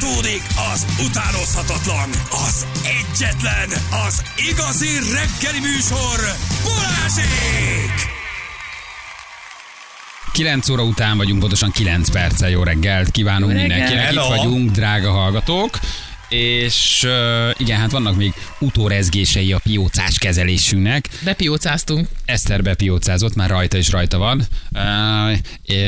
Folytatódik az utánozhatatlan, az egyetlen, az igazi reggeli műsor, Balázsék! 9 óra után vagyunk, pontosan 9 perccel jó reggelt kívánunk Jó reggelt. mindenkinek. Itt vagyunk, drága hallgatók. És uh, igen, hát vannak még utórezgései a piócás kezelésünknek. Bepiócáztunk. Eszter bepiócázott, már rajta is rajta van. Uh,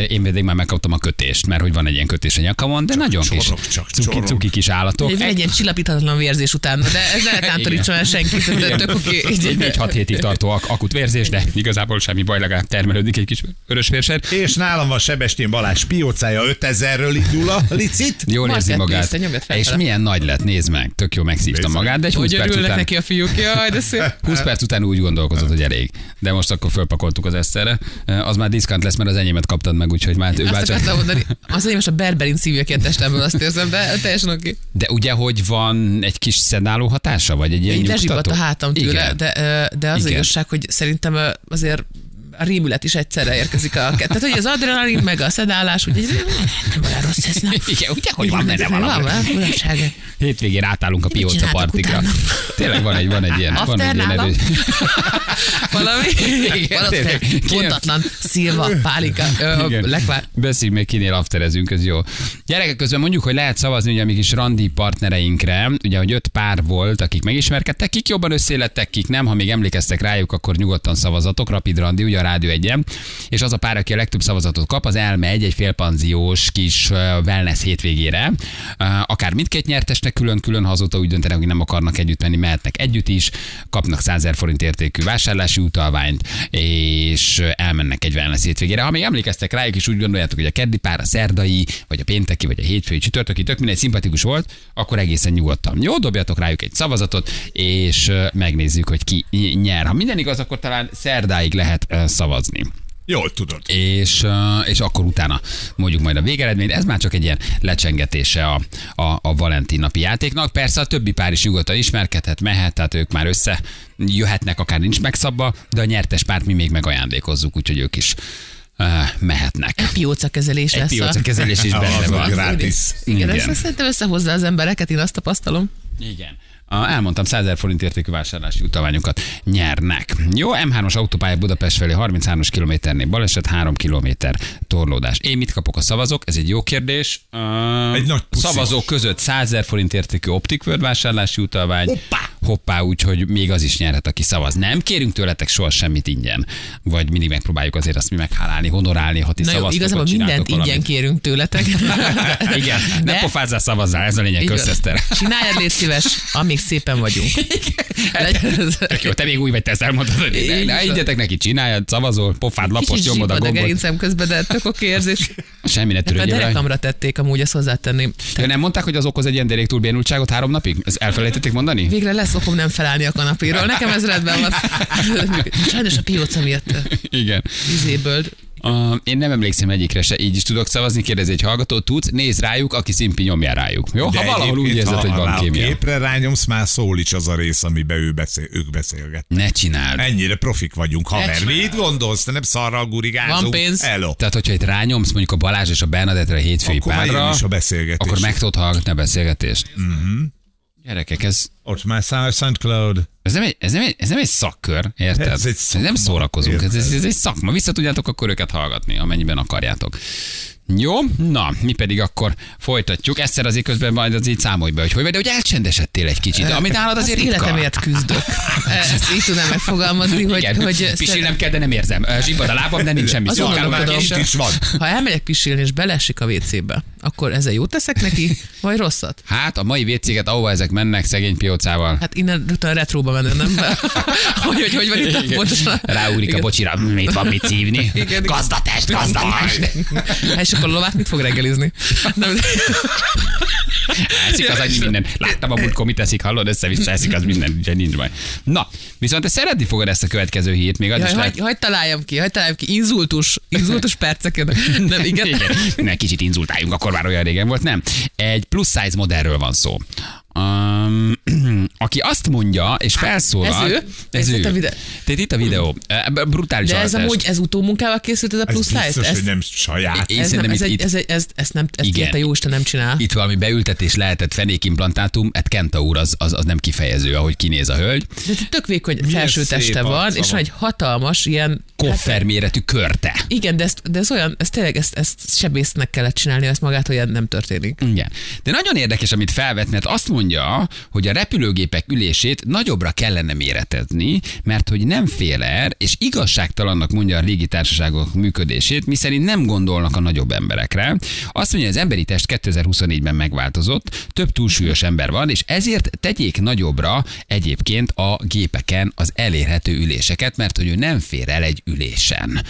én pedig már megkaptam a kötést, mert hogy van egy ilyen kötés a nyakamon, de nagyon kis csorog, csak cuki, csorog. cuki kis állatok. Egy, egy ilyen csillapíthatatlan vérzés után, de ez ne tántorítson el senkit, tök oké. Egy 4-6 hétig tartó ak- akut vérzés, de igazából semmi baj, legalább termelődik egy kis vörös vérsed. És nálam van Sebestyén Balázs piócája 5000-ről indul a licit. Jól érzi magát. És milyen nagy lett, nézd meg. Tök jó megszívta Nézd magát, de egy 20 Hogy perc örülnek után... neki a fiúk, jaj, de szép. 20 perc után úgy gondolkozott, hogy elég. De most akkor fölpakoltuk az eszterre. Az már diszkant lesz, mert az enyémet kaptad meg, úgyhogy már ő Azt csak... akartam mondani, az én most a berberin szívja ki a testemből, azt érzem, de teljesen oké. De ugye, hogy van egy kis szedáló hatása, vagy egy ilyen nyugtató? a hátam tőle, de, de az Igen. igazság, hogy szerintem azért a rémület is egyszerre érkezik a kettő. Tehát, hogy az adrenalin, meg a szedálás, úgy egy, nem olyan rossz ez, nem. Igen, ugye, hogy van benne valami. van. Hétvégén átállunk a pióca partikra. Tényleg van egy, van egy ilyen, van egy ilyen erős. Valami? Igen, pontatlan, szilva, Igen. lekvár. Beszéljünk még kinél afterezünk, ez jó. Gyerekek közben mondjuk, hogy lehet szavazni ugye a mi kis randi partnereinkre, ugye, hogy öt pár volt, akik megismerkedtek, kik jobban összélettek, kik nem, ha még emlékeztek rájuk, akkor nyugodtan szavazatok, Rapid Randi, ugye a Rádió egyen, és az a pár, aki a legtöbb szavazatot kap, az elmegy egy félpanziós kis wellness hétvégére, akár mindkét nyertesnek külön-külön, ha azóta úgy döntenek, hogy nem akarnak együtt menni, mehetnek együtt is, kapnak 100 000 forint értékű vásárlási utalványt, és elmennek egy wellness hétvégére. Ha még emlékeztek rájuk, és úgy gondoljátok, hogy a keddi pár, a szerdai, vagy a pénteki, vagy a hétfői csütörtöki, tök mindegy szimpatikus volt, akkor egészen nyugodtan. Jó, dobjatok rájuk egy szavazatot, és megnézzük, hogy ki nyer. Ha minden igaz, akkor talán szerdáig lehet szavazni Jól tudod. és, és akkor utána mondjuk majd a végeredményt. Ez már csak egy ilyen lecsengetése a, a, a Valentin napi játéknak. Persze a többi pár is nyugodtan ismerkedhet, mehet, tehát ők már össze jöhetnek, akár nincs megszabva, de a nyertes párt mi még megajándékozzuk, úgyhogy ők is uh, mehetnek. Pióca kezelés Egy lesz. pióca kezelés is benne van. gratis. Igen, Igen. ez szerintem összehozza az embereket, én azt tapasztalom. Igen. Elmondtam, 100 000 forint értékű vásárlási utalványokat nyernek. Jó, M3-as autópálya Budapest felé 33-as kilométernél baleset, 3 kilométer torlódás. Én mit kapok a szavazók? Ez egy jó kérdés. Uh, Egy nagy puszi. Szavazók között 100 000 forint értékű Optic World vásárlási utalvány. Hoppá! Hoppá, úgyhogy még az is nyerhet, aki szavaz. Nem kérünk tőletek soha semmit ingyen. Vagy mindig megpróbáljuk azért azt mi meghálálni, honorálni, ha ti szavaztok, igazából mindent ingyen valamit. kérünk tőletek. Igen, ne pofázzál, szavazzál, ez a lényeg, köszeszter. Csináljad, légy szíves, amíg szépen vagyunk. Tök jó, te még új vagy, te ezt elmondtad, hogy ne, ne neki, csináljad, szavazol, pofád, lapos, Kicsit nyomod a a gombot. gerincem közben, de tök oké érzés. Semmi ne A törődjön rá. derekamra tették, amúgy ezt hozzátenném. Ja, nem mondták, hogy az okoz egy ilyen deréktúrbénultságot három napig? Ezt elfelejtették mondani? Végre lesz okom nem felállni a kanapéról. Nekem ez rendben van. Sajnos a pióca miatt Igen. vizéből. Uh, én nem emlékszem egyikre se, így is tudok szavazni, kérdez egy hallgató, tudsz, nézd rájuk, aki szimpi nyomja rájuk. Jó? De ha valahol úgy érzed, hogy ha van rá a kémia. képre rányomsz, már szól is az a rész, amiben ő beszél, ők beszélget. Ne csináld. Ennyire profik vagyunk, haver. Mit gondolsz? Te nem szarral gurigázunk? Van pénz. Hello. Tehát, hogyha itt rányomsz mondjuk a Balázs és a Bernadettre a hétfői Akkor párra, is a beszélgetés. akkor meg tudod hallgatni a beszélgetést. Uh-huh. Gyerekek, ez, Ott már SoundCloud. Ez nem, egy, ez, nem egy, ez nem egy szakkör, érted? Ez egy nem szakma, szórakozunk, ez, ez, ez egy szakma. Vissza tudjátok akkor őket hallgatni, amennyiben akarjátok. Jó, na, mi pedig akkor folytatjuk. Egyszer azért közben majd az így számolj be, hogy hogy vagy, de hogy elcsendesedtél egy kicsit, de amit nálad azért az ritka. életemért küzdök. Ezt így tudnám megfogalmazni, hogy, Igen, hogy pisilnem kell, de nem érzem. Zsibbad a lábam, de nincs semmi. Azon is van. ha elmegyek pisilni és belesik a WC-be, akkor ezzel jót teszek neki, vagy rosszat? Hát a mai vécéget, ahova ezek mennek szegény piócával. Hát innen utána retróba menni, nem? hogy, hogy, hogy van itt pontosan? Ráúrik a bocsira, "Hm, itt van mit szívni. Gazdatest, gazdatest. Hát és a lovát mit fog reggelizni? Nem, Eszik az annyi minden. Láttam a múltkor, mit eszik, hallod, össze-vissza eszik, az minden, ugye nincs baj. Na, viszont te szeretni fogod ezt a következő hírt, még az Jaj, is lehet... hagy, hagy találjam ki, hagy találjam ki, inzultus, inzultus perceken. Nem, igen. Igen. Ne kicsit inzultáljunk, akkor már olyan régen volt, nem. Egy plus size modellről van szó. Um, aki azt mondja, és felszólal. Ez ő? Ez Ez ő. itt a videó? Tehát itt a videó. Brutális De ez amúgy, ez utómunkával készült ez a Ez plusz size? biztos, Ez, hogy nem saját. Én ez, nem, ez, itt- egy, itt- ez, egy, ez, ezt nem, ezt Igen. Igen. jó Isten nem csinál. Itt valami beültetés lehetett fenékimplantátum, hát Kenta úr az, az, az nem kifejező, ahogy kinéz a hölgy. De tök vékony felső teste van, és van van. egy hatalmas ilyen... Koffer méretű körte. Igen, de, ezt, de ez olyan, ez tényleg ezt, ezt sebésznek kellett csinálni, ezt magát, hogy nem történik. Igen. De nagyon érdekes, amit felvet, mert azt mondja, hogy a repülőgépek ülését nagyobbra kellene méretezni, mert hogy nem fél el, és igazságtalannak mondja a régi társaságok működését, miszerint nem gondolnak a nagyobb emberekre. Azt mondja, hogy az emberi test 2024-ben megváltozott, több túlsúlyos ember van, és ezért tegyék nagyobbra egyébként a gépeken az elérhető üléseket, mert hogy ő nem fér el egy ülésen.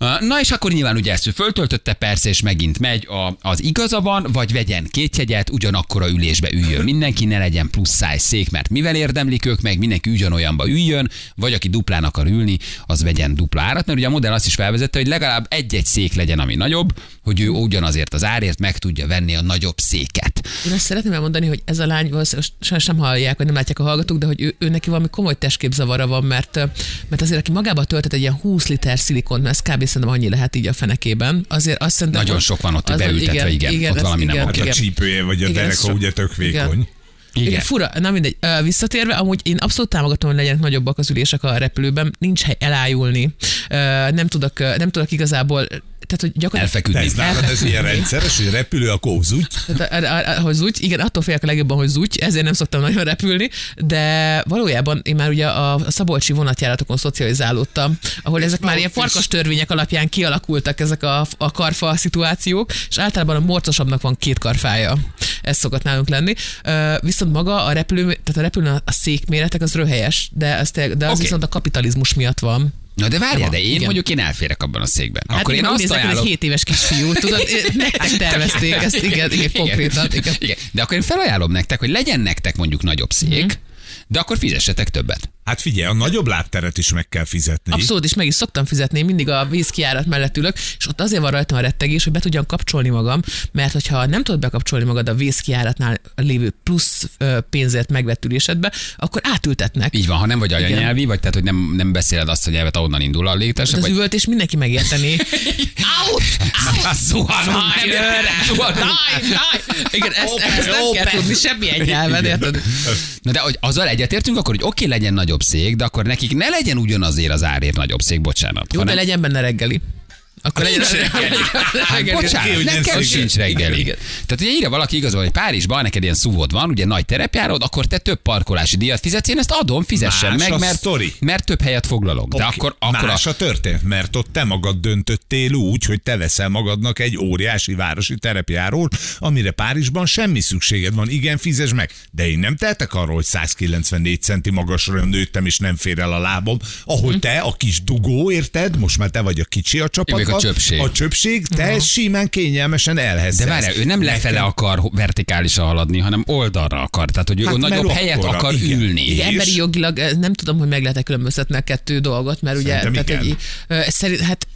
Na és akkor nyilván ugye ezt ő föltöltötte persze, és megint megy, a, az igaza van, vagy vegyen két jegyet, ugyanakkor a ülésbe üljön mindenki, ne legyen plusz száj szék, mert mivel érdemlik ők meg, mindenki ugyanolyanba üljön, vagy aki duplán akar ülni, az vegyen dupla árat, mert ugye a modell azt is felvezette, hogy legalább egy-egy szék legyen, ami nagyobb, hogy ő ugyanazért az árért meg tudja venni a nagyobb széket. Én azt szeretném elmondani, hogy ez a lány, sajnos nem hallják, vagy nem látják a hallgatók, de hogy ő, ő neki valami komoly testképzavara van, mert, mert azért, aki magába töltött egy ilyen 20 liter szilikont, mert ez kb. Szerintem annyi lehet így a fenekében, azért azt szerintem... Nagyon sok van ott az- beültetve, igen, ott ez- valami nem igen. Hát a igen. csípője vagy a Igen, dereka ez- ugye tök igen. vékony. Igen. Igen. Igen, fura, na mindegy. Visszatérve, amúgy én abszolút támogatom, hogy legyenek nagyobbak az ülések a repülőben, nincs hely elájulni, nem tudok, nem tudok igazából, tehát hogy gyakorlatilag Elfeküdni. ez nálad ez ilyen rendszeres, hogy repülő, akkor a- hogy zúgy, igen, attól félek a legjobban, hogy zúgy, ezért nem szoktam nagyon repülni, de valójában én már ugye a Szabolcsi vonatjáratokon szocializálódtam, ahol ezek már ilyen farkas törvények alapján kialakultak ezek a, a karfa szituációk, és általában a morcosabbnak van két karfája. Ez szokott nálunk lenni. Viszont maga a repülő, tehát a repülőn a székméretek az röhelyes, de az, tényleg- de az Oké. viszont a kapitalizmus miatt van. Na de várjál, de én Igen. mondjuk én elférek abban a székben. Hát Akkor én úgy azt ajánlom... egy 7 éves kisfiú, tudod, nektek tervezték ezt, igen, igen, konkrétan. Igen. igen. De akkor én felajánlom nektek, hogy legyen nektek mondjuk nagyobb szék, Mhm. de akkor fizessetek többet. Hát figyelj, a nagyobb lábteret is meg kell fizetni. Abszolút, és meg is szoktam fizetni, mindig a vízkiárat mellett ülök, és ott azért van rajtam a rettegés, hogy be tudjam kapcsolni magam, mert hogyha nem tudod bekapcsolni magad a vízkiáratnál lévő plusz pénzért megvett ülésedbe, akkor átültetnek. Így van, ha nem vagy anyanyelvi, vagy tehát, hogy nem, nem beszéled azt a nyelvet, ahonnan indul a légtársa, De az vagy üvöltés mindenki megérteni. Out! Zuhanunk. Daj, daj! Igen, ezt, ezt nem kell tudni semmilyen nyelven, érted? Na de hogy azzal egyetértünk, akkor, hogy oké, legyen nagyobb szék, de akkor nekik ne legyen ugyanazért az árért nagyobb szék, bocsánat. Jó, de hanem- legyen benne reggeli. Akkor legyen reggeli. Hát bocsánat, nekem sincs reggeli. Tehát ugye írja valaki igazol, hogy Párizsban neked ilyen szuvod van, ugye nagy terepjárod, akkor te több parkolási díjat fizetsz, én ezt adom, fizessen Más meg, mert, sztori. mert több helyet foglalok. De Oké, akkor, akkor Más a, a történet, mert ott te magad döntöttél úgy, hogy te veszel magadnak egy óriási városi terepjárót, amire Párizsban semmi szükséged van. Igen, fizes meg. De én nem tehetek arról, hogy 194 centi magasra nőttem, és nem fér el a lábom. Ahol te, a kis dugó, érted? Most már te vagy a kicsi a csapatban. A csöpség. A csöpség, te simán kényelmesen elhezsz. de várjál, ő nem lefele akar vertikálisan haladni, hanem oldalra akar. Tehát, hogy ő Hát, nagyobb helyet akkora, akar igen. ülni. Igen. Emberi jogilag eh, nem tudom, hogy meg lehet-e különböztetni a kettő dolgot, mert ugye tehát igen. egy, ez szerint, hát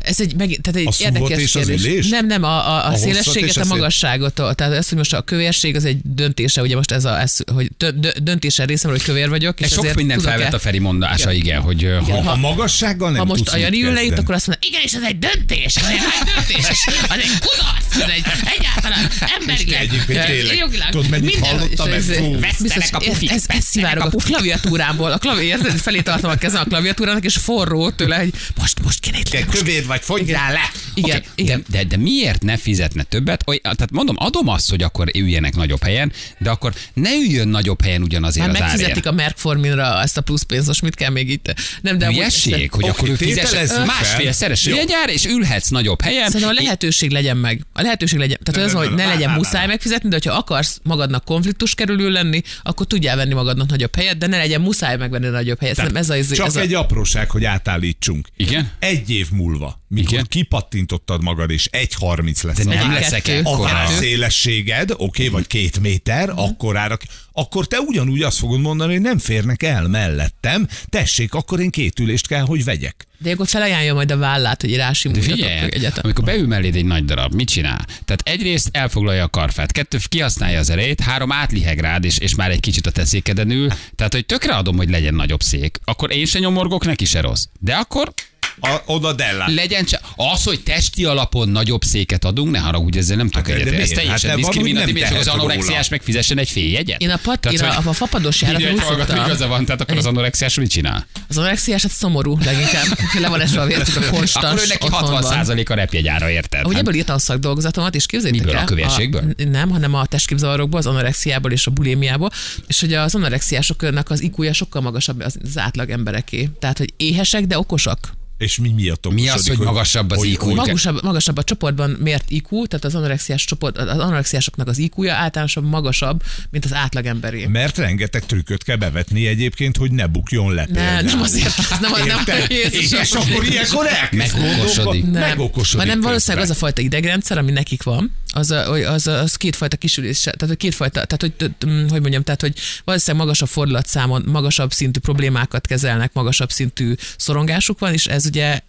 ez egy, meg, tehát egy A érdekes és az kérdés. ülés? Nem, nem, a, a, a, A szélességet a magasságot. Tehát ez, hogy most a kövérség az egy döntése, ugye most ez a, ez, hogy dö, dö, döntése részemről, hogy kövér vagyok. Ez és sok minden felvett a Feri mondása, igen, Igen. hogy ha, Ha, a magassággal nem ha most a Jani mit ül leít, kezdeni. akkor azt mondja, igen, és ez egy döntés, ez egy döntés, az egy kudarc, ez egy egyáltalán emberileg, jogilag, Tudod, mennyit hallottam ez- Vesztenek a pufik, ez, ez szivárog a klaviatúrámból, a klavi, érted, felé tartom a kezem a klaviatúrának, és forró tőle, hogy most, most kéne itt Te kövér vagy, fogyjál le! igen, Oké, igen. De, de, de miért ne fizetne többet? Oly, tehát mondom, adom azt, hogy akkor üljenek nagyobb helyen, de akkor ne üljön nagyobb helyen ugyanazért Már az árért. megfizetik a Merkforminra ezt a plusz pénzt, most mit kell még itt? Nem, de Hülyeség, hogy Oké, akkor ő fizesse tételezzük fel. másfélszeres Jegyár, és ülhetsz nagyobb helyen. Szerintem a lehetőség legyen meg. A lehetőség legyen. Tehát az, hogy ne legyen muszáj megfizetni, de hogyha akarsz magadnak konfliktus kerülő lenni, akkor tudjál venni magadnak nagyobb helyet, de ne legyen muszáj megvenni a nagyobb helyet. Szerintem ez a, ez Csak a, egy apróság, hogy átállítsunk. Igen? Egy év múlva, mikor Igen? kipattintottad magad, és 1,30 lesz De a nem Egy, leszek kettő. a ekkora. szélességed, oké, okay, vagy két méter, akkorára, akkor te ugyanúgy azt fogod mondani, hogy nem férnek el mellettem, tessék, akkor én két ülést kell, hogy vegyek. De akkor felajánlja majd a vállát, hogy rásimuljatok egyet. amikor beül melléd egy nagy darab, mit csinál? Tehát egyrészt elfoglalja a karfát, kettő kihasználja az erejét, három átliheg rád, és, és már egy kicsit a teszékeden ül. Tehát, hogy tökre adom, hogy legyen nagyobb szék. Akkor én se nyomorgok, neki se rossz. De akkor A, oda Della. legyen csak. Az, hogy testi alapon nagyobb széket adunk, ne haragudj, ezzel nem tudok Hát de egyet. Ez miért? teljesen Hát diszkriminatív, és az anorexiás megfizessen egy féljegyet. Én a, pat, én Tehát, a, hogy- a fapados járaton Írja úgy egy szoktam. igaza van, tehát akkor az anorexiás mit csinál? Az anorexiás, hát szomorú leginkább. Le van esve a vércük a konstans Akkor ő neki otthonban. 60 a repjegyára, érted? Ahogy Hát- ebből írtam a szakdolgozatomat, és képzeljétek Miből, el, a kövérségből? A, nem, hanem a testképzavarokból, az anorexiából és a bulémiából, és hogy az anorexiásoknak az IQ-ja sokkal magasabb az, az átlag embereké. Tehát, hogy éhesek, de okosak. És mi miatt Mi az, okosodik, hogy magasabb az IQ? Magasabb, magasabb a csoportban mért IQ, tehát az anorexiás csoport, az anorexiásoknak az IQ-ja általánosan magasabb, mint az átlag emberé. Mert rengeteg trükköt kell bevetni egyébként, hogy ne bukjon le. Ne, például. nem azért, ez nem, nem, Érted? Jézusom. És akkor ilyenkor elkezd Megokosodik. Nem, Megokosodik hanem valószínűleg az a fajta idegrendszer, ami nekik van, az, a- az, az kétfajta kisülés, tehát hogy kétfajta, tehát hogy, hogy mondjam, tehát hogy valószínűleg magasabb fordulatszámon, magasabb szintű problémákat kezelnek, magasabb szintű szorongásuk van, és ez ugye...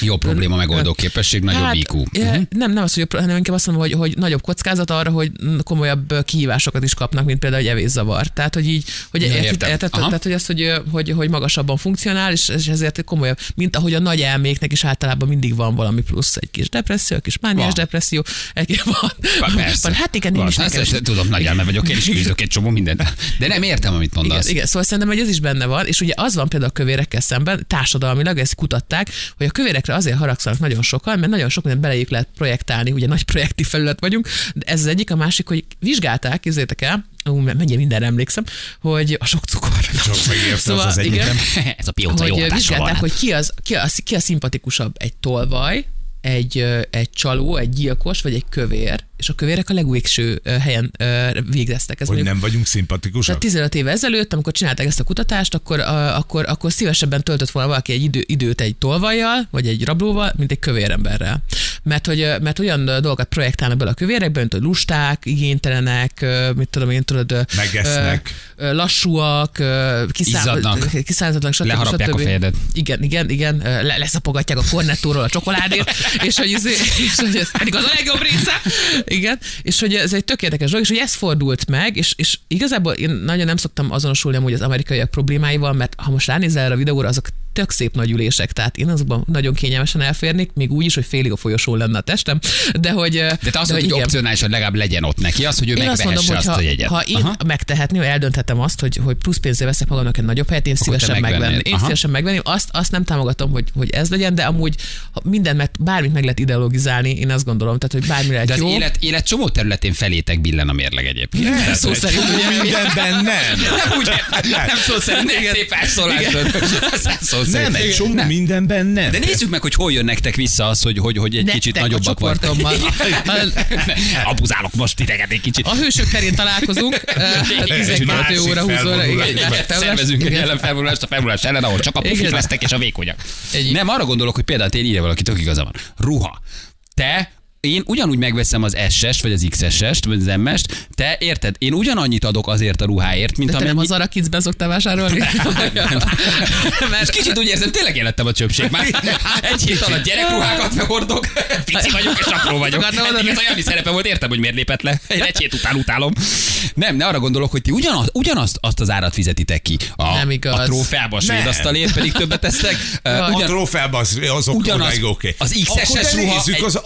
Jó probléma megoldó képesség, nagyobb hát, IQ. Mhm. Nem, nem az, hogy, hanem inkább azt mondom, hogy, hogy nagyobb kockázat arra, hogy komolyabb kihívásokat is kapnak, mint például egy evészavar. Tehát, hogy így, hogy Ja, érted, értem. érted, tehát, hogy az, hogy, hogy, hogy magasabban funkcionál, és, és ezért komolyabb, mint ahogy a nagy elméknek is általában mindig van valami plusz, egy kis depresszió, egy kis mániás depresszió, egy van. Van, Persze. van. Hát igen, én Van, is nekem. ezt tudom, nagy elme vagyok, én is küzdök egy csomó mindent. De nem értem, amit Igen, mondasz. igen, szóval szerintem, hogy ez is benne van, és ugye az van például a kövérekkel szemben, társadalmilag ezt kutatták, hogy a kövérekre azért haragszanak nagyon sokan, mert nagyon sok mindent belejük lehet projektálni, ugye nagy projektív felület vagyunk, de ez az egyik, a másik, hogy vizsgálták, képzeljétek el, ú, mennyi mindenre emlékszem, hogy a sok cukor. Megérte Szóval, az az igen. Ez a pióca jó hogy hatással vizsgálták, van. hogy ki, az, ki, az, ki a szimpatikusabb, egy tolvaj, egy, egy csaló, egy gyilkos, vagy egy kövér, és a kövérek a legvégső helyen végeztek. Ez Hogy mondjuk- nem vagyunk szimpatikusak? tehát 15 éve ezelőtt, amikor csinálták ezt a kutatást, akkor, a, akkor, akkor szívesebben töltött volna valaki egy idő, időt egy tolvajjal, vagy egy rablóval, mint egy kövéremberrel. Mert hogy, mert olyan dolgokat projektálnak bele a kövérekbe, mint hogy lusták, igénytelenek, mit tudom én, tudod, Megesznek. lassúak, kiszámíthatatlanak, stb. Leharapják a stb. fejedet. Igen, igen, igen, leszapogatják a kornettóról a csokoládét, és hogy, ez, és hogy ez pedig az a legjobb része. Igen, és hogy ez egy tök érdekes dolog, és hogy ez fordult meg, és, és igazából én nagyon nem szoktam azonosulni amúgy az amerikaiak problémáival, mert ha most ránézel erre a videóra, azok tök szép nagy ülések, tehát én azokban nagyon kényelmesen elférnék, még úgy is, hogy félig a folyosón lenne a testem, de hogy... De te azt mondod, hogy opcionálisan legalább legyen ott neki az, hogy ő Én azt mondom, hogy azt ha, a jegyet. ha én Aha. megtehetni, hogy eldönthetem azt, hogy, hogy plusz pénzzel veszek magamnak egy nagyobb helyet, én te szívesen megvenném. Én Aha. szívesen megvenném. Azt, azt nem támogatom, hogy, hogy ez legyen, de amúgy ha mindent, meg, bármit meg lehet ideologizálni, én azt gondolom, tehát, hogy bármire De egy az jó. élet, élet csomó területén felétek billen a mérleg egyébként. Nem, Tehát, szó hogy- szerint, ugye? Mindenben nem. Nem, úgy, nem szó szerint, nem szép elszólásod. Szerint. Nem, egy csomó Nem. mindenben nem. De nézzük meg, hogy hol jön nektek vissza az, hogy, hogy, hogy egy Nektek kicsit a nagyobbak csoportommal. Abuzálok most titeket egy kicsit. A hősök terén találkozunk, eh, Igen, 12 másik óra 20 óra. Szervezünk egy ellenfelvonulást a felvonulás ellen, ahol csak a pufik lesznek és a vékonyak. Nem, arra gondolok, hogy például én írja valaki, tök igaza van. Ruha. Te én ugyanúgy megveszem az SS-t, vagy az XS-est, vagy az MS-t, te érted? Én ugyanannyit adok azért a ruháért, mint De te nem az arra kicben szoktál vásárolni? Most kicsit úgy érzem, tényleg élettem a csöpség. Már egy hét alatt gyerekruhákat hordok, pici vagyok és apró vagyok. Eddig ez olyan szerepe volt, értem, hogy miért lépett le. Egy hét után utálom. Nem, ne arra gondolok, hogy ti ugyanaz, ugyanazt azt az árat fizetitek ki. A, Nem igaz. A trófeába a svéd asztalért pedig többet tesztek. A Ugyan, trófeában az, azok Ugyanaz- odáig oké. az XS-es ruha nézzük egy- az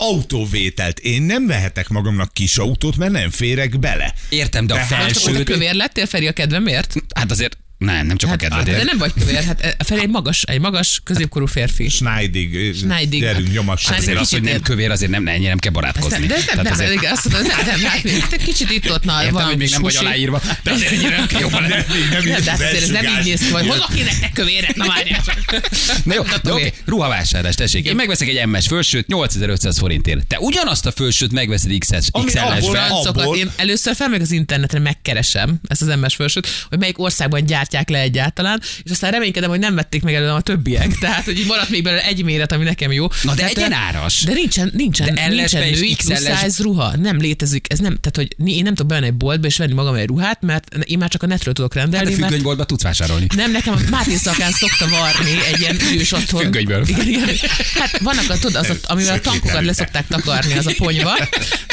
autóvételt. Én nem vehetek magamnak kis autót, mert nem férek bele. értem, de a Tehát- Csak hogy felsőt... kövér lettél, Feri, a kedvemért? Hát azért nem, nem csak a Hát, kedvedért. de nem vagy kövér, hát Feri egy magas, egy magas középkorú férfi. Schneidig, Schneidig. gyerünk, nyomass. Schneidig. Azért az, hogy nem kövér, azért nem, ennyire nem kell barátkozni. nem, de ez nem, nem, azért- nem, azt mondod, nem, nem, hát te kicsit itt ott na, Értem, valami hogy még nem vagy aláírva, de azért ennyire nem kell jobban lenni. Nem, nem, Nem, de hát azért ez nem így néz ki, hogy hozok én nektek kövéret, na várjál csak. Na jó, de oké, ruhavásárlás, tessék. Én megveszek egy MS fölsőt 8500 forintért. Te ugyanazt a fölsőt megveszed XL-esben. én először felmegyek az internetre, megkeresem ezt az MS fölsőt, hogy melyik országban gyártják gyártják le egyáltalán, és aztán reménykedem, hogy nem vették meg előlem a többiek. Tehát, hogy így maradt még belőle egy méret, ami nekem jó. Na de hát, egyen áras. De nincsen, nincsen, De nincsen női XL-es plus size ruha. Nem létezik. Ez nem, tehát, hogy én nem tudok bemenni egy boltba és venni magam egy ruhát, mert én már csak a netről tudok Hát rendelni. a mert függönyboltba tudsz vásárolni. nem, nekem a Máté szakán szokta varni egy ilyen ős otthon. Függönyből. Igen, igen. Hát vannak a, tudod, az, a, amivel a tankokat leszokták takarni, az a ponyva.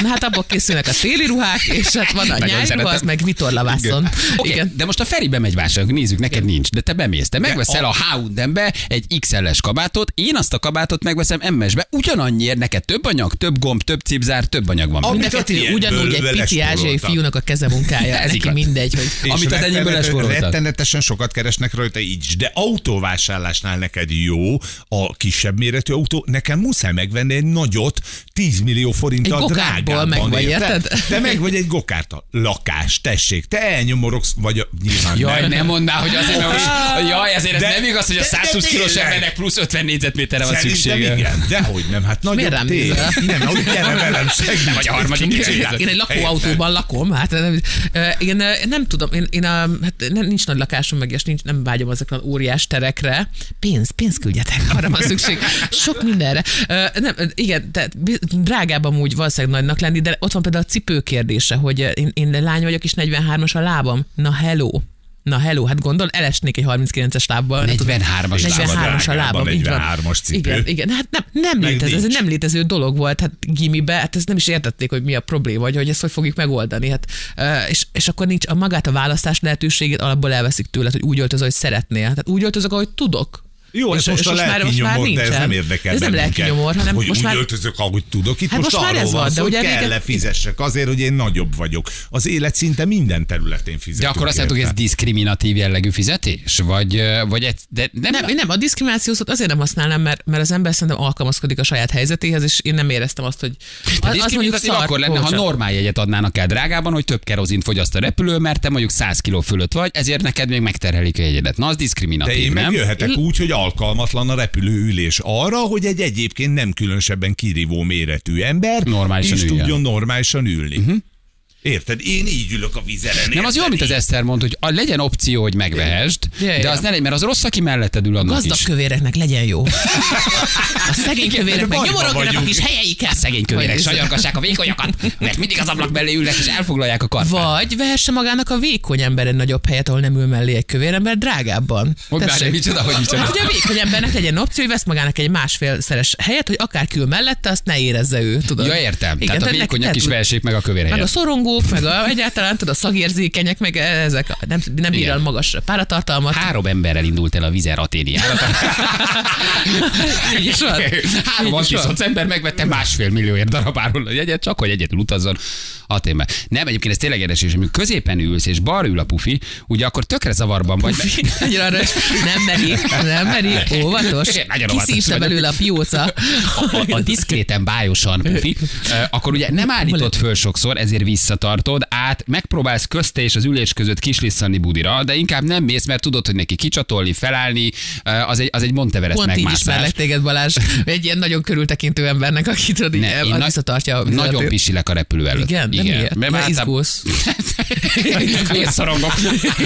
Na hát abból készülnek a téli ruhák, és hát van a nyári ruha, az meg vitorlavászon. Okay, Igen. de most a Feri bemegy vásárolni, nézzük, neked nincs, de te bemész, te megveszel a H&M-be egy XL-es kabátot, én azt a kabátot megveszem MS-be, ugyanannyiért neked több anyag, több gomb, több cipzár, több anyag van. Amit a ugyanúgy egy pici ázsiai fiúnak a kezemunkája. Ez Neki mindegy, hogy Amit az enyémből lespóroltak. Rettenetesen sokat keresnek rajta így de autóvásárlásnál neked jó a kisebb méretű autó, nekem muszáj megvenni egy nagyot, 10 millió forinttal drágábban. meg vagy, érted? Te meg vagy egy gokártal. Lakás, tessék, te elnyomorogsz, vagy a, nyilván Jaj, nem. nem mondd már, hogy azért, mert most, jaj, ezért ez De- nem igaz, hogy a de- de 120 kilós embernek plusz 50 négyzetméterre van szüksége. igen, dehogy nem, hát nagyon Miért rám tény. nézel? Nem, hogy gyere velem, segíts. Nem vagy a harmadik Én, egy lakóautóban lakom, hát nem, ö, én ö, nem tudom, én, én a, hát nem, nincs nagy lakásom, meg és nincs, nem vágyom ezekre az óriás terekre. Pénz, pénz küldjetek, arra van szükség. Sok mindenre. Nem, igen, tehát drágább amúgy valószínűleg nagynak lenni, de ott van például a cipő kérdése, hogy én, én lány vagyok, és 43-as a lábam. Na hello. Na hello, hát gondol, elesnék egy 39-es lábbal. Nem tudom. 43-as lábad. 43-as a lábam, így van. 43-as cipő. Igen, igen, hát nem, nem létező, ez egy nem létező dolog volt, hát gimibe, hát ezt nem is értették, hogy mi a probléma, vagy hogy ezt hogy fogjuk megoldani. Hát, és, és akkor nincs a magát a választás lehetőségét alapból elveszik tőled, hogy úgy öltözöl, hogy szeretnél. Tehát úgy öltözök, ahogy tudok. Jó, ez És- most a most már- lelki most már nyomor, de ez nem érdekel Ez nem lelki nyomor, hanem hogy most úgy már- öltözök, ahogy tudok. Itt Hát most, most már arról ez van van, de hogy ugye kell régen- fizessek azért, hogy én nagyobb vagyok. Az élet szinte minden területén De fizetünk. akkor azt mondtuk, hogy ez diszkriminatív jellegű fizetés? Vagy, vagy egy, de nem, Nem, nem, a diszkrimináció szót azért nem használnám, mert, mert az ember szerintem alkalmazkodik a saját helyzetéhez, és én nem éreztem azt, hogy De az, az mondjuk szar, akkor lenne, ha normál jegyet adnának el drágában, hogy több kerozint fogyaszt a repülő, mert te mondjuk 100 kiló fölött vagy, ezért neked még megterhelik a jegyedet. Na, az De diszkriminatív, én nem? megjöhetek úgy, hogy alkalmatlan a repülőülés arra, hogy egy egyébként nem különösebben kirívó méretű ember Normálisan is üljön. tudjon normálisan ülni. Uh-huh. Érted? Én így ülök a vizeren. Nem, az jó, mint az Eszter mondta, hogy a, legyen opció, hogy megvehesd, Ja, de ja. az ne legyen, mert az rossz, aki melletted ül annak Gazdag is. kövéreknek legyen jó. A szegény kövérek meg bajba nyomorognak a kis helyeiket. Szegény kövérek sajargassák a vékonyakat, mert mindig az ablak mellé ülnek, és elfoglalják a karfát. Vagy vehesse magának a vékony ember egy nagyobb helyet, ahol nem ül mellé egy kövér ember drágábban. Hogy Tessék. várj, micsoda, hogy micsoda? Hát, hogy a vékony embernek legyen opció, hogy vesz magának egy másfélszeres helyet, hogy akár kül mellette, azt ne érezze ő, tudod. Ja, értem. Igen, Tehát a vékonyak ne is vessék meg a kövér Meg a helyet. Szorongók, meg a, egyáltalán tudod, a szagérzékenyek, meg ezek nem, nem bír el magas páratartalmat. Három emberrel indult el a vizer aténi. Így. Három Így is van. antiszoc ember megvette másfél millióért darabáról a jegyet, csak hogy egyedül utazzon Aténbe. Nem, egyébként ez tényleg érdekes, és amikor középen ülsz, és balra ül a pufi, ugye akkor tökre zavarban vagy. Annyira aranyos. Nem meri, nem meri, óvatos. Nagyon Kiszívta belőle a pióca. a, a diszkréten, bájosan pufi, akkor ugye nem állítod föl sokszor, ezért visszatartod, át megpróbálsz közte és az ülés között kislisszani budira, de inkább nem mész, mert tudod, hogy neki kicsatolni, felállni, az egy, az egy Monteverest Pont így megmászás. ismerlek téged, Balázs. Egy ilyen nagyon körültekintő embernek, aki tudod, így Ne, én ne, nagy- visszatartja a Nagyon pisilek a repülő előtt. Igen? De miért? Mert általában- izgulsz. Én szorongok.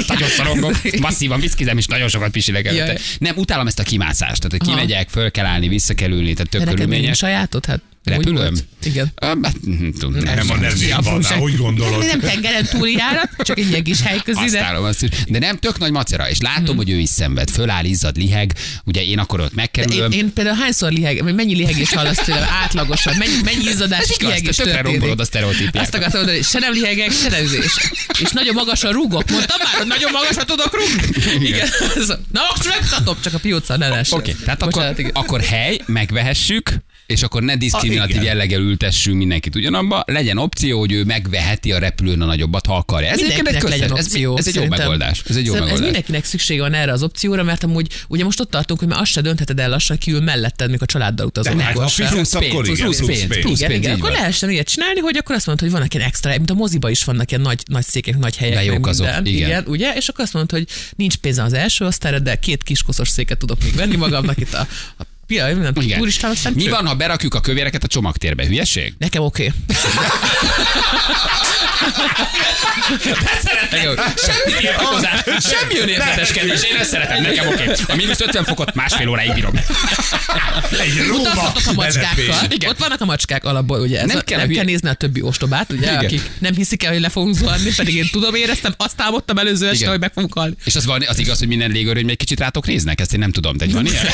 Nagyon szorongok. Masszívan viszkizem, és nagyon sokat pisilek előtte. Nem, utálom ezt a kimászást. Tehát, hogy kimegyek, föl kell állni, vissza kell ülni, tehát tök körülményes. sajátod? Hát Repülőm? Igen. Hát, hm, tudom, Nem, a nem Ja, van, most- hogy gondolod? Nem tengeren túli járat, csak egy ilyen kis hely közé, Azt de állom, azt is. De nem tök nagy macera, és látom, hogy ő is szenved. Föláll, izzad, liheg. Ugye én akkor ott én, megkerülöm. én például hányszor liheg, mennyi lihegés hallasz tőlem átlagosan, mennyi, mennyi izzadás és lihegés történik. rombolod a sztereotípiákat. Azt akartam mondani, hogy se nem lihegek, se nem üzés. És nagyon magasan rúgok. Mondtam már, hogy nagyon magasan tudok rúgni. Igen. Na most megtatom, csak a pióca ne. Oké, tehát akkor, akkor hely, megvehessük, és akkor ne diszkriminatív jelleggel ültessünk mindenkit ugyanabba, legyen opció, hogy ő megveheti a repülőn a nagyobbat, ha akarja. Ez egy, legyen köztes, ez, opció. ez egy jó megoldás. Ez egy jó megoldás. Ez mindenkinek szüksége van erre az opcióra, mert amúgy ugye most ott tartunk, hogy már azt se döntheted el lassan, ki ül melletted, mikor a családdal utazol. Hát, ha fizetsz, Plusz akkor pénz, igen, plusz plusz pénz, pénz. plusz igen, pénz, akkor lehessen ilyet csinálni, hogy akkor azt mondod, hogy vannak ilyen extra, mint a moziba is vannak ilyen nagy, nagy székek, nagy helyek. De jók azok, igen. igen. ugye? És akkor azt mondod, hogy nincs pénzem az első osztályra, de két kiskoszos széket tudok még venni magamnak itt a, a Pia, nem tudom, turistán aztán Mi van, ha berakjuk a kövéreket a csomagtérbe? Hülyeség? Nekem oké. Okay. Semmi tiltakozás, semmi önérzeteskedés. Én ezt szeretem, nekem oké. A mínusz 50 fokot másfél óráig bírom. Egy Utazhatok a macskákkal. Igen. Ott vannak a macskák alapból, ugye? Ez Nem kell nem hülye- kell nézni a többi ostobát, ugye? Igen. Akik nem hiszik el, hogy le fogunk zuhanni, pedig én tudom, éreztem, azt álmodtam előző este, hogy meg fogunk halni. És az, van, az igaz, hogy minden légőröny egy kicsit rátok néznek? Ezt én nem tudom, de van ilyen?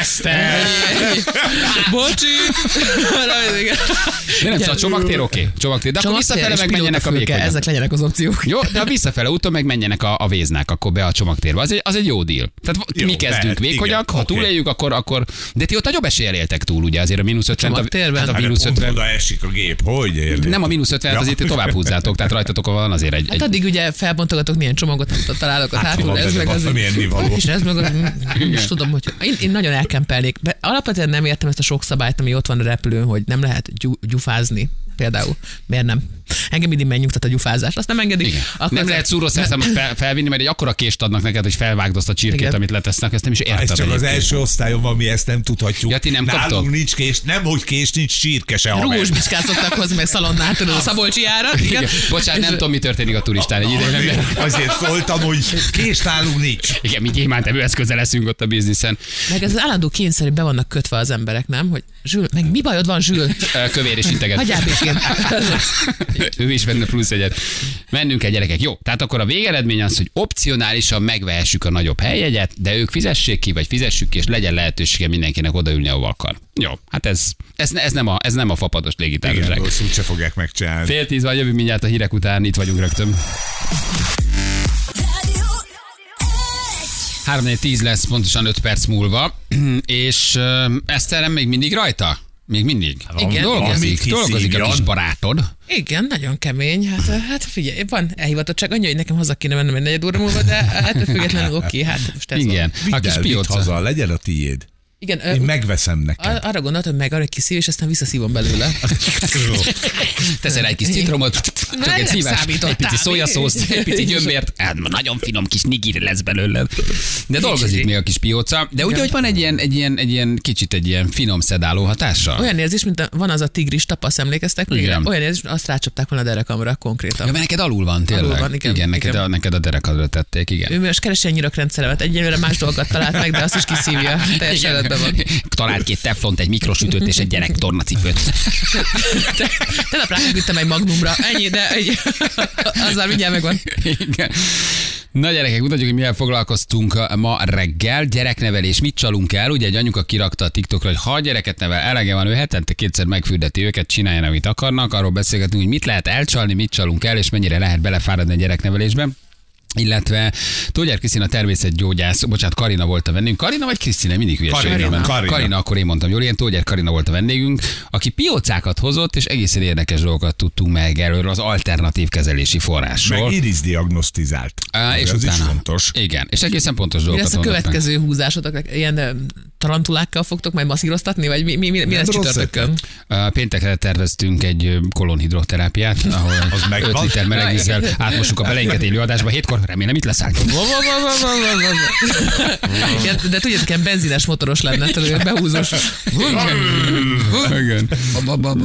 Eszter! Bocsi! De nem, szóval csomagtér oké. Csomagtér. De akkor visszafele meg menjenek a vékonyak. Ezek legyenek az opciók. Jó, de a visszafele úton meg menjenek a, a véznák, akkor be a csomagtérbe. Az egy, az egy jó deal. Tehát Jó, mi kezdünk lehet, vékonyak, igen, ha oké. túléljük, akkor, akkor... De ti ott nagyobb eséllyel éltek túl, ugye azért a mínusz 50 a, Csomagtérben? hát a Hát mínusz pont 50 oda esik a gép, hogy érted? nem a mínusz 50 Ja. azért ti tovább húzzátok, tehát rajtatok van azért egy, Hát egy addig ugye felbontogatok, milyen csomagot találok a Hát, hátul, ez meg az. valami ennivaló. És ez meg az, nem is tudom, hogy én, én nagyon elkempelnék. De alapvetően nem értem ezt a sok szabályt, ami ott van a repülőn, hogy nem lehet gyufázni. Például. Miért nem? Engem mindig megnyugtat a gyufázás. Azt nem engedik. igen. Akkor nem lehet szúrószerszámot fel, felvinni, mert egy akkora kést adnak neked, hogy felvágd azt a csirkét, Igen. amit letesznek, ezt nem is érted. Ez csak az első osztályon van, mi ezt nem tudhatjuk. Ja, ti nem Nálunk kaptok? nincs kés, nem hogy kés, nincs csirke se. Rúgós bicskát szoktak hozni, meg szalonnát, tudod, a Szabolcsi árat. Igen. Bocsánat, nem tudom, mi történik a turistán egy ideje. Azért, szóltam, hogy kés nálunk nincs. igen, mi gyémántevőhez közel leszünk ott a bizniszen. Meg ez az állandó kényszer, hogy be vannak kötve az emberek, nem? Hogy Zsül, meg mi bajod van, Zsül? Kövér és integet. Hagyjál békén. ő is venne plusz egyet. Mennünk egy gyerekek. Jó, tehát akkor a végeredmény az, hogy opcionálisan megvehessük a nagyobb helyjegyet, de ők fizessék ki, vagy fizessük ki, és legyen lehetősége mindenkinek odaülni, ahova akar. Jó, hát ez, ez, ez, nem, a, ez nem a fapados Igen, légitársaság. rosszul se fogják megcsinálni. Fél tíz van, jövünk mindjárt a hírek után, itt vagyunk rögtön. 3 10 lesz pontosan 5 perc múlva, és uh, Eszterem még mindig rajta? Még mindig? Igen, dolgozik, igen. dolgozik a kis barátod. Igen, nagyon kemény. Hát, hát figyelj, van elhivatottság annyi, hogy nekem haza kéne mennem egy negyed óra múlva, de ettől függetlenül oké, hát most ez Igen, Van. a Vidd kis pióca. haza, legyen a tiéd. Igen, ö, Én megveszem neked. ar- arra gondoltam, hogy meg arra kiszív, és aztán visszaszívom belőle. Teszel egy kis citromot, csak Nem egy szívás, egy pici szójaszósz, egy pici gyömbért, hát nagyon finom kis nigiri lesz belőle. De dolgozik még a kis pióca, de ugye, hogy van egy ilyen, egy ilyen, egy ilyen kicsit egy ilyen finom szedáló hatása? Olyan érzés, mint a, van az a tigris tapasz, emlékeztek? még? Igen. Olyan érzés, azt rácsapták volna a derekamra konkrétan. Ja, mert neked alul van tényleg. Alul van, igen, igen, neked, igen. A, neked a derekadra tették, igen. Ő most keresi a nyirokrendszeremet, egyelőre más dolgokat talált meg, de azt is kiszívja. Teljesen rendben van. Talált két teflont, egy mikrosütőt és egy gyerek tornacipőt. Tegnap ráküldtem egy magnumra, ennyi, de egy, azzal mindjárt megvan. Igen. Na gyerekek, mutatjuk, hogy mivel foglalkoztunk ma reggel. Gyereknevelés, mit csalunk el? Ugye egy anyuka kirakta a TikTokra, hogy ha a gyereket nevel, elege van, ő hetente kétszer megfürdeti őket, csináljanak, amit akarnak. Arról beszélgetünk, hogy mit lehet elcsalni, mit csalunk el, és mennyire lehet belefáradni a gyereknevelésbe. Illetve Tógyár Krisztina természetgyógyász, bocsánat, Karina volt a vendégünk. Karina vagy Krisztina? Mindig hülyeség. Karina. Karina. Karina, akkor én mondtam jól, ilyen Tógyár Karina volt a vendégünk, aki piócákat hozott, és egészen érdekes dolgokat tudtunk meg erről az alternatív kezelési forrásról. Meg iris diagnosztizált. Á, és az utána, is fontos. Igen, és egészen pontos Mi dolgokat lesz a következő húzásotok? Ilyen tarantulákkal fogtok majd masszíroztatni, vagy mi, mi, mi, mi lesz csütörtökön? Péntekre terveztünk egy kolonhidroterápiát, ahol Az 5 megvan? liter melegvízzel átmosuk a beleinket élő adásba. Hétkor remélem itt leszálltunk. Igen, de tudjátok, ilyen benzines motoros lenne, tudod, behúzós. Igen.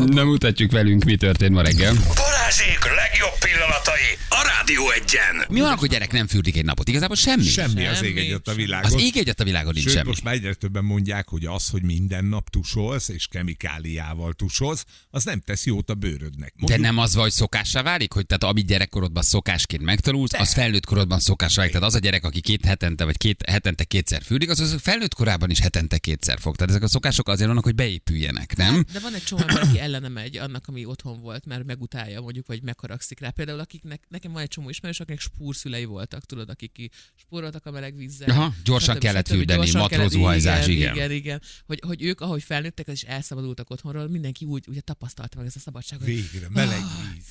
Nem mutatjuk velünk, mi történt ma reggel. Balázsék legjobb pillanatai a Rádió egyen. Mi van, akkor gyerek nem fürdik egy napot? Igazából semmi. Semmi az Semmi, ég egyet a világon. Az ég egyet a világon nincs Sőt, semmi. most már egyre többen mondják, hogy az, hogy minden nap tusolsz, és kemikáliával tusolsz, az nem tesz jót a bőrödnek. De Mondjuk, nem az vagy, szokássá válik, hogy tehát amit gyerekkorodban szokásként megtanulsz, az felnőtt korodban szokásra válik. Tehát az a gyerek, aki két hetente vagy két hetente kétszer fürdik, az, az felnőtt korában is hetente kétszer fog. Tehát ezek a szokások azért vannak, hogy beépüljenek, nem? De van egy csomó ember, aki ellene megy annak, ami otthon volt, mert megutálja mondjuk, vagy megharagszik rá. Például akiknek, nekem van egy csomó ismerős, akiknek spúrszülei voltak, tudod, akik ki spóroltak a meleg vízzel. Aha, gyorsan stb. kellett Gyorsan matrózuhajzás, igen, igen. igen. Igen, Hogy, hogy ők, ahogy felnőttek, és elszabadultak otthonról, mindenki úgy ugye tapasztalta meg ezt a szabadságot. végre, meleg Ah. víz.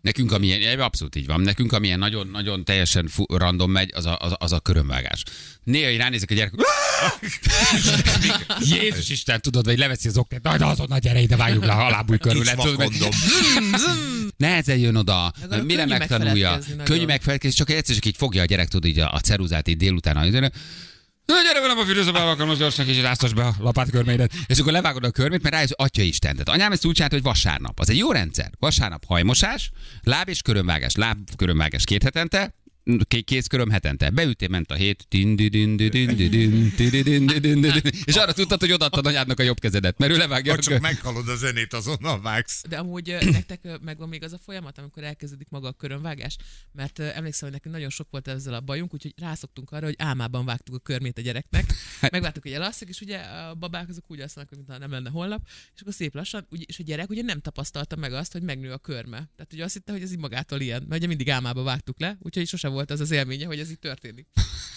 Nekünk, amilyen, abszolút így van, nekünk, amilyen nagyon, nagyon teljesen fu- random megy, az a, az, a- az a körömvágás. Néha így ránézek a gyerek, Jézus Isten, tudod, vagy leveszi az oknet, na, de azonnal gyere ide, vágjuk le a lábúj körül. Nehezen jön oda, Meg arra mire könnyű megtanulja. Könnyű megfelelkezni, csak egyszer csak így fogja a gyerek, tudod, így a, a ceruzát így délután, Na, gyere velem a fürdőszobába, akkor most gyorsan kicsit áztas be a lapátkörmédet. És akkor levágod a körmét, mert rájössz, atya Isten. Tehát anyám ezt úgy csinálta, hogy vasárnap. Az egy jó rendszer. Vasárnap hajmosás, láb és körömvágás, láb körömvágás két hetente, kézköröm hetente. Beütél, ment a hét, és arra tudtad, hogy odaadtad anyádnak a jobb kezedet, mert ő levágja. Ha csak meghalod a zenét, azonnal vágsz. De amúgy nektek megvan még az a folyamat, amikor elkezdődik maga a körömvágás, mert emlékszem, hogy nekünk nagyon sok volt ezzel a bajunk, úgyhogy rászoktunk arra, hogy álmában vágtuk a körmét a gyereknek. Hát- Megvártuk, hogy elalszik, és ugye a babák azok úgy alszanak, mintha nem lenne holnap, és akkor szép lassan, úgy, és a gyerek ugye nem tapasztalta meg azt, hogy megnő a körme. Tehát ugye azt hitte, hogy ez így magától ilyen, mert ugye mindig álmában vágtuk le, úgyhogy sosem volt az az élménye, hogy ez így történik.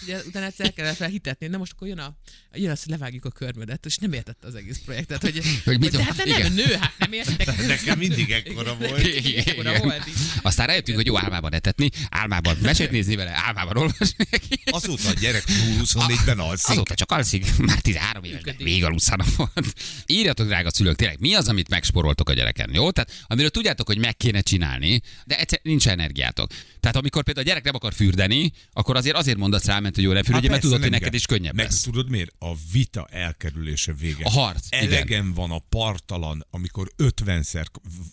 Ugye utána egyszer el kellett felhitetni, na most akkor jön, a, jön az, hogy levágjuk a körmödet, és nem értette az egész projektet, hogy, Hogy mit- de hát nem igen. nő, hát nem értek. Nekem mindig ekkora volt. Ekkora volt így. Aztán rájöttünk, hogy jó álmában etetni, álmában mesét nézni vele, álmában olvasni. Azóta a gyerek 24-ben alszik. Azóta csak alszik, már 13 éves, de még alusszanak volt. Írjatok, drága szülők, tényleg, mi az, amit megsporoltok a gyereken, jó? Tehát amiről tudjátok, hogy meg kéne csinálni, de egyszer nincs energiátok. Tehát amikor például a gyerek nem akar fürdeni, akkor azért azért mondasz rá, ment, hogy jó, ne fürdj, mert tudod, hogy neked is könnyebb Meg lesz. tudod miért? A vita elkerülése vége. A harc, igen. Elegem van a partalan, amikor ötvenszer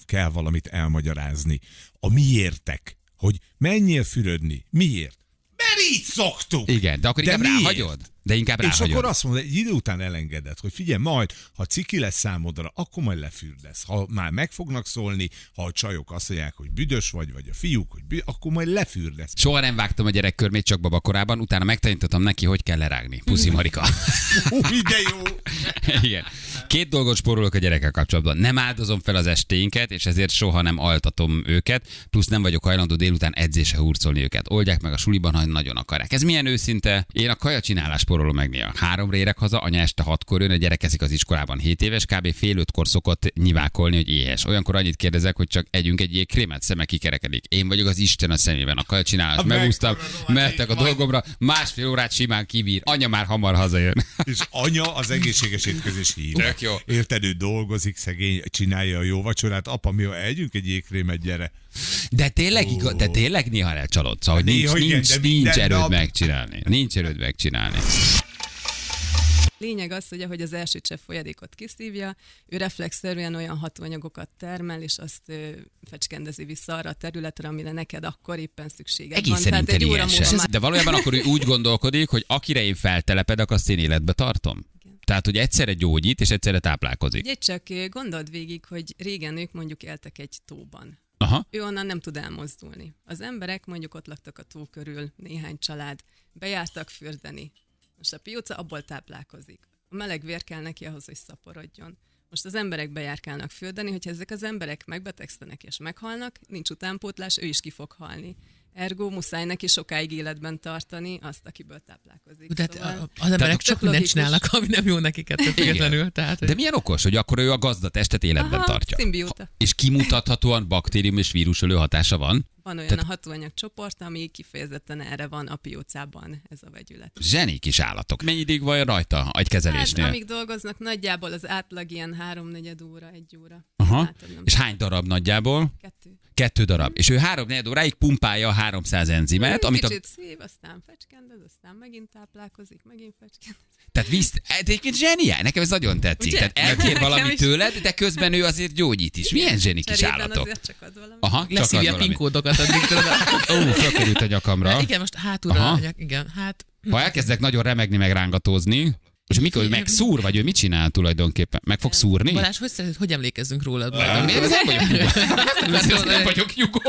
kell valamit elmagyarázni. A miértek, hogy menjél fürödni. Miért? Mert így szoktuk. Igen, de akkor De inkább miért? ráhagyod. De inkább És ráhagyod. akkor azt mondod, egy idő után elengeded, hogy figyelj, majd, ha ciki lesz számodra, akkor majd lefürdesz. Ha már meg fognak szólni, ha a csajok azt mondják, hogy büdös vagy, vagy a fiúk, hogy büdös, akkor majd lefürdesz. Soha nem vágtam a gyerek körmét csak babakorában, utána megtanítottam neki, hogy kell lerágni. Puszi Marika. Hú, de jó! Igen. Két dolgot spórolok a gyerekkel kapcsolatban. Nem áldozom fel az estéinket, és ezért soha nem altatom őket, plusz nem vagyok hajlandó délután edzése hurcolni őket. Oldják meg a suliban, ha nagyon akarják. Ez milyen őszinte? Én a kaja csinálás spórolom meg néha. Három érek haza, anya este hatkor jön, a gyerek eszik az iskolában 7 éves, kb. fél ötkor szokott nyivákolni, hogy éhes. Olyankor annyit kérdezek, hogy csak együnk egy jégkrémet, szeme kikerekedik. Én vagyok az Isten a szemében. A kaja csinálás, Ha megúsztam, mehettek a dolgomra, másfél órát simán kibír. Anya már hamar hazajön. És anya az egészséges étkezés. Tök jó. Érted, ő dolgozik, szegény, csinálja a jó vacsorát. Apa, mi együnk egy jégkrémet, gyere. De tényleg, igaz, de tényleg néha lecsalodsz, hogy nincs, igen, nincs, de nincs minden erőd nap. megcsinálni. Nincs erőd megcsinálni. Lényeg az, hogy ahogy az első csepp folyadékot kiszívja, ő reflexzerűen olyan hatóanyagokat termel, és azt ö, fecskendezi vissza arra a területre, amire neked akkor éppen szükséged van. Egészen Tehát egy óra már De valójában akkor ő úgy gondolkodik, hogy akire én feltelepedek, azt én életbe tartom. Tehát, hogy egyszerre gyógyít, és egyszerre táplálkozik. Ugye csak gondold végig, hogy régen ők mondjuk éltek egy tóban. Aha. Ő onnan nem tud elmozdulni. Az emberek mondjuk ott laktak a tó körül, néhány család, bejártak fürdeni. Most a pióca abból táplálkozik. A meleg vér kell neki ahhoz, hogy szaporodjon. Most az emberek bejárkálnak fürdeni, hogyha ezek az emberek megbetegszenek és meghalnak, nincs utánpótlás, ő is ki fog halni. Ergo muszáj neki sokáig életben tartani azt, akiből táplálkozik. Tehát Szóval- a- az emberek csak mindent csinálnak, ami nem jó nekik ettől függetlenül. Tehát, hogy- De milyen okos, hogy akkor ő a gazdatestet életben Aha, tartja. szimbióta. És kimutathatóan baktérium és vírusölő hatása van. Van olyan Tehát- a hatóanyag csoport, ami kifejezetten erre van a piócában, ez a vegyület. Zseni kis állatok. Mennyi ideig van rajta Hát, agykezelésnél? amíg dolgoznak, nagyjából az átlag ilyen háromnegyed óra, egy óra. Aha. Hát, És hány darab nagyjából? Kettő. Kettő darab. És ő három negyed óráig pumpálja a 300 enzimet, amit a Kicsit szív, aztán fecskendez, aztán megint táplálkozik, megint fecskendez. Tehát visz, egyébként zseniál, nekem ez nagyon tetszik. Ugye? Tehát elkér valamit tőled, de közben ő azért gyógyít is. Milyen zseni kis állatok. azért csak ad valami. Aha, csak ad Leszívja a pinkódokat addig tudod. Ó, fölkerült a nyakamra. Igen, most hátulra. Aha. Aha. Igen, hát Ha elkezdek nagyon remegni, meg rángatózni, és mikor meg szúr, vagy ő mit csinál tulajdonképpen? Meg fog szúrni? Balázs, hogy szerinted, hogy emlékezzünk rólad? Miért ez nem vagyok nyugó? Nem vagyok nyugó.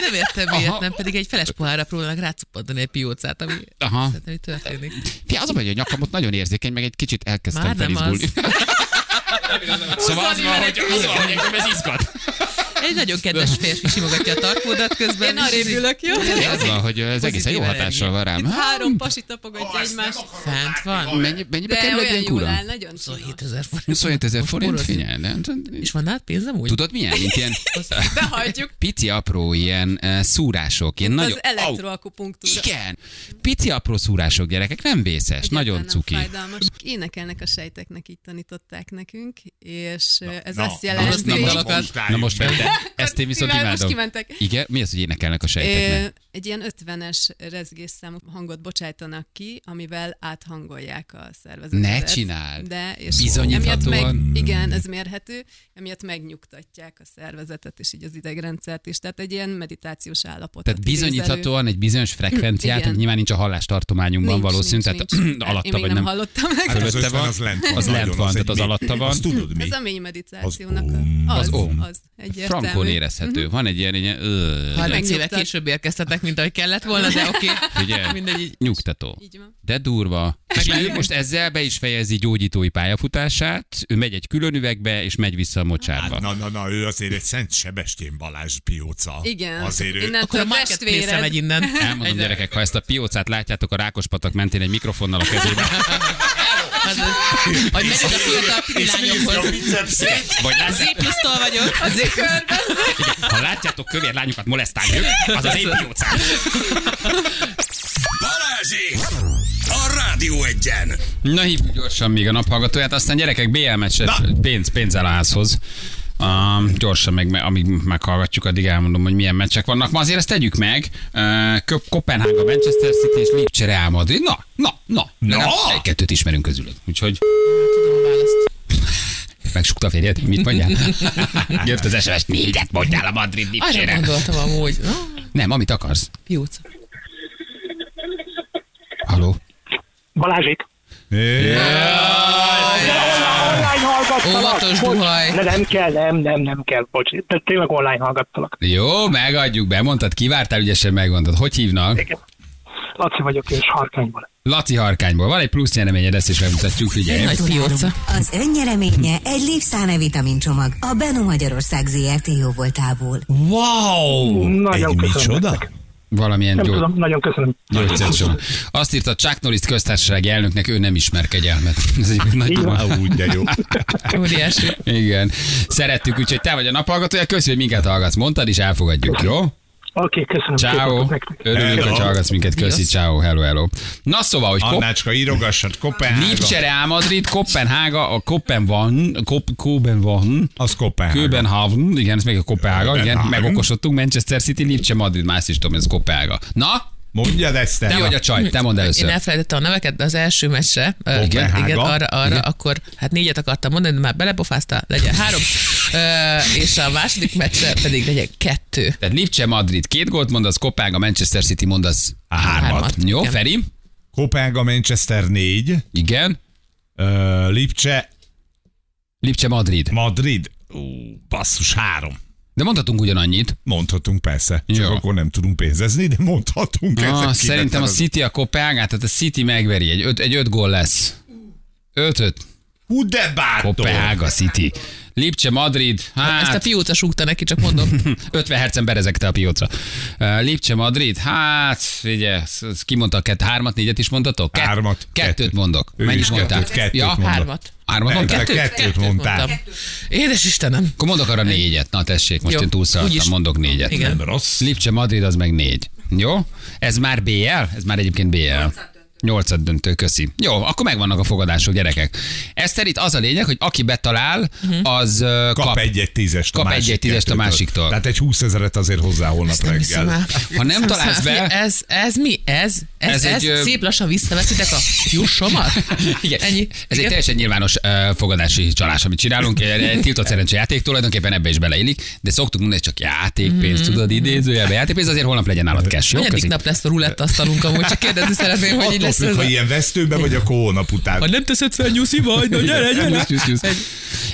Nem értem miért, nem pedig egy feles pohárra próbálnak rácuppantani egy piócát, ami Aha. szerintem itt történik. Fia, az a baj, hogy a nyakam ott nagyon érzékeny, meg egy kicsit elkezdtem Már felizgulni. Szóval az van, hogy, az van, hogy ez izgat. Egy nagyon kedves férfi simogatja a tarkódat közben. Én arrébb ülök, jó? Az van, hogy ez egészen jó hatással van rám. Itt három pasi tapogatja egymást. Fent van. Mennyi, mennyibe kerül egy ilyen kura? nagyon 27 finom. ezer forint. 27 ezer forint, figyelj. És van nálad pénzem úgy? Tudod milyen? Mint ilyen Behagyjuk. pici apró ilyen uh, szúrások, ilyen nagyon... Az elektroakupunktúra. Igen, pici apró szúrások gyerekek, nem vészes, nagyon cuki. Énekelnek a sejteknek, így tanították nekünk, és na, ez Na, azt na, jelenti... na. Na most, de ezt én viszont most imádom. kimentek. Igen, mi az, hogy énekelnek a sejteknek? Egy ilyen 50-es rezgésszámú hangot bocsájtanak ki, amivel áthangolják a szervezetet. Ne csináld! De, és Bizonyíthatóan? meg, igen, ez mérhető, emiatt megnyugtatják a szervezetet, és így az idegrendszert is. Tehát egy ilyen meditációs állapot. Tehát bizonyíthatóan egy bizonyos frekvenciát, Igen. hogy nyilván nincs a hallástartományunkban valószínű, nincs, tehát nincs. alatta Én vagy nem nem. hallottam meg. Hát az Fölötte 50 van. az lent van. Az lent van, tehát az alatta van. Azt tudod mi? Ez a mély meditációnak Az a- om. az, Az az, om. az egyértelmű. Frankon érezhető. Van egy ilyen, egy ilyen ö, 30 éve Megnyugtat. később érkeztetek, mint ahogy kellett volna, de oké. Ugye? Mindegy, így. nyugtató. Így van. De durva. És ő most ezzel be is fejezi gyógyítói pályafutását, ő megy egy külön üvegbe, és megy vissza a mocsárba. Hát, na, na, na, ő azért egy Szent Sebestyén Balázs pióca. Igen. Azért ő... Innen Akkor a marketplace testvéred. megy innen. Elmondom, gyerekek, ha ezt a piócát látjátok a Rákospatak mentén egy mikrofonnal a kezében, Az- Hogy megyek a fiatal pililányokhoz. vagy lát, Ziplisztól vagyok. Az ha látjátok kövér lányokat molesztálni ők, az az én piócám. Balázsi! A Rádió egyen! Na hívjuk gyorsan még a naphallgatóját, aztán gyerekek BL meccset, pénz, pénzzel Uh, gyorsan meg, amíg meghallgatjuk, addig elmondom, hogy milyen meccsek vannak. Ma azért ezt tegyük meg. Uh, Köp- Kopenhága, Manchester City és Lipcse Real Madrid. Na, na, na. Na! Legalább Egy-kettőt ismerünk közülük. Úgyhogy Tudom a választ. megsukta a férjed. Mit mondjál? Jött az SMS, négyet mondjál a Madrid Arra gondoltam amúgy. Na, Nem, amit akarsz. Pióc. Haló? Balázsik. Online hallgattalak. Óvatos Bocs. duhaj. Nem kell, nem, nem, nem kell, bocs. De tényleg online hallgattalak. Jó, megadjuk, bemondtad, kivártál, ügyesen megmondtad. Hogy hívnak? Igen. Laci vagyok, és Harkányból. Laci Harkányból. Van egy plusz nyereményed, ezt is megmutatjuk, figyelj. Nagy pióca. Az önnyereménye egy Lipszáne vitamin csomag a Beno Magyarország ZRT jóvoltából. Wow! Nagyon egy micsoda? nektek. Valamilyen Nem gyó... tudom, nagyon köszönöm. gyógyszercsomag. Azt írta Chuck Norris köztársasági elnöknek, ő nem ismer kegyelmet. Ez egy nagy úgy, de jó. Óriási. Igen. Szerettük, úgyhogy te vagy a naphallgatója. Köszönjük, hogy minket hallgatsz. Mondtad is, elfogadjuk, jó? Oké, köszönöm. szép Ciao. Örülünk, hogy hallgatsz minket. Köszi, ciao, hello, hello. Na szóval, hogy Kop- Annácska, írogassad, Kopenhága. Lipcse Real Madrid, Kopenhága, a Kopenvan, Kop, Kopenvan, Az Kopenhága. Köbenhavn, igen, ez még a Kopenhága, igen, Kopenhagen. megokosodtunk, Manchester City, Lipcse Madrid, más is tudom, ez Kopenhága. Na, Mondjad ezt te vagy a csaj, te mondd Én először. elfelejtettem a neveket, de az első meccsre, ö, igen, igen, arra, arra Igen. akkor hát négyet akartam mondani, de már belepofázta, legyen három, és a második meccsre pedig legyen kettő. Tehát Lipcse Madrid két gólt mondasz, Kopenhága, Manchester City mondasz hármat. Hármat, Jó, igen. Feri? Kopenhága, Manchester 4, Igen. uh, Lipcse, Lipcse Madrid. Madrid. Ú, basszus, három. De mondhatunk ugyanannyit. Mondhatunk persze, csak Jó. akkor nem tudunk pénzezni, de mondhatunk. Ezek szerintem a City a Kopenhágát, tehát a City megveri. Egy öt, egy öt gól lesz. Öt-öt. Hú, de bátor. Kopenhága City. Lipcse Madrid. Hát, Ezt a Hát, pióca súgta neki, csak mondom. 50 hercen berezekte a piócra. Uh, Lipcse Madrid. Hát, figyelj, ez- ez ki mondta a kettő, hármat, négyet is mondtatok? Kett- Hármat. Kettőt Kettőt. mondok. Ő Mennyit mondtál? kettőt, kettőt ja, mondott. Hármat. Hármat mondtál? te kettőt mondtál. mondtam. Édes Istenem. Akkor mondok arra négyet. Na tessék, most Jó, én túlszaladtam, úgyis- mondok négyet. Igen. Nem rossz. Lipcse Madrid az meg négy. Jó? Ez már BL? Ez már egyébként BL. Nyolcad döntő, köszi. Jó, akkor megvannak a fogadások, gyerekek. Eszter itt az a lényeg, hogy aki betalál, az uh, Kap, kap. egy egy tízest a kap másik egy-egy tízest a másiktól. Tehát egy 20 ezeret azért hozzá holnap Nem hiszem reggel. el. Ha nem találsz be- Ez, ez mi? Ez? Ez, Ez ez, egy, ez szép lassan visszaveszitek a jussomat? Igen. Ennyi. Ez egy teljesen nyilvános uh, fogadási csalás, amit csinálunk. Egy egy tiltott szerencsé játék, tulajdonképpen ebbe is beleillik, de szoktuk mondani, hogy csak játékpénz, Mhm. tudod, idézőjelben játékpénz, azért holnap legyen nálad cash. Jó, nap lesz a rulett asztalunk amúgy, csak kérdezni szeretném, hogy így Lesz függ, ha ilyen vesztőbe vagy, akkor hónap után. Ha nem teszed fel nyuszi vagy, na gyere, gyere.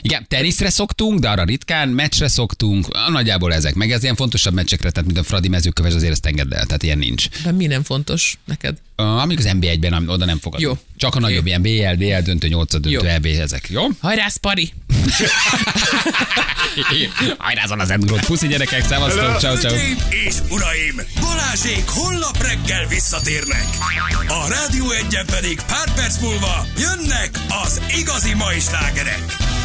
Igen, teniszre szoktunk, de arra ritkán, meccsre szoktunk, nagyjából ezek. Meg ez ilyen fontosabb meccsekre, tehát mint a Fradi mezőköves, azért ezt engedd el, tehát ilyen nincs. De mi nem fontos neked? Amíg az NB1-ben am- oda nem fogadunk. Jó. Csak a nagyobb ilyen BL, DL döntő, 8 döntő. EB ezek, jó? Hajrá, Spari! Hajrázon az Endgrót. Puszi gyerekek, szevasztok, ciao, ciao. És uraim, Balázsék holnap reggel visszatérnek. A Rádió egyen pedig pár perc múlva jönnek az igazi mai slágerek.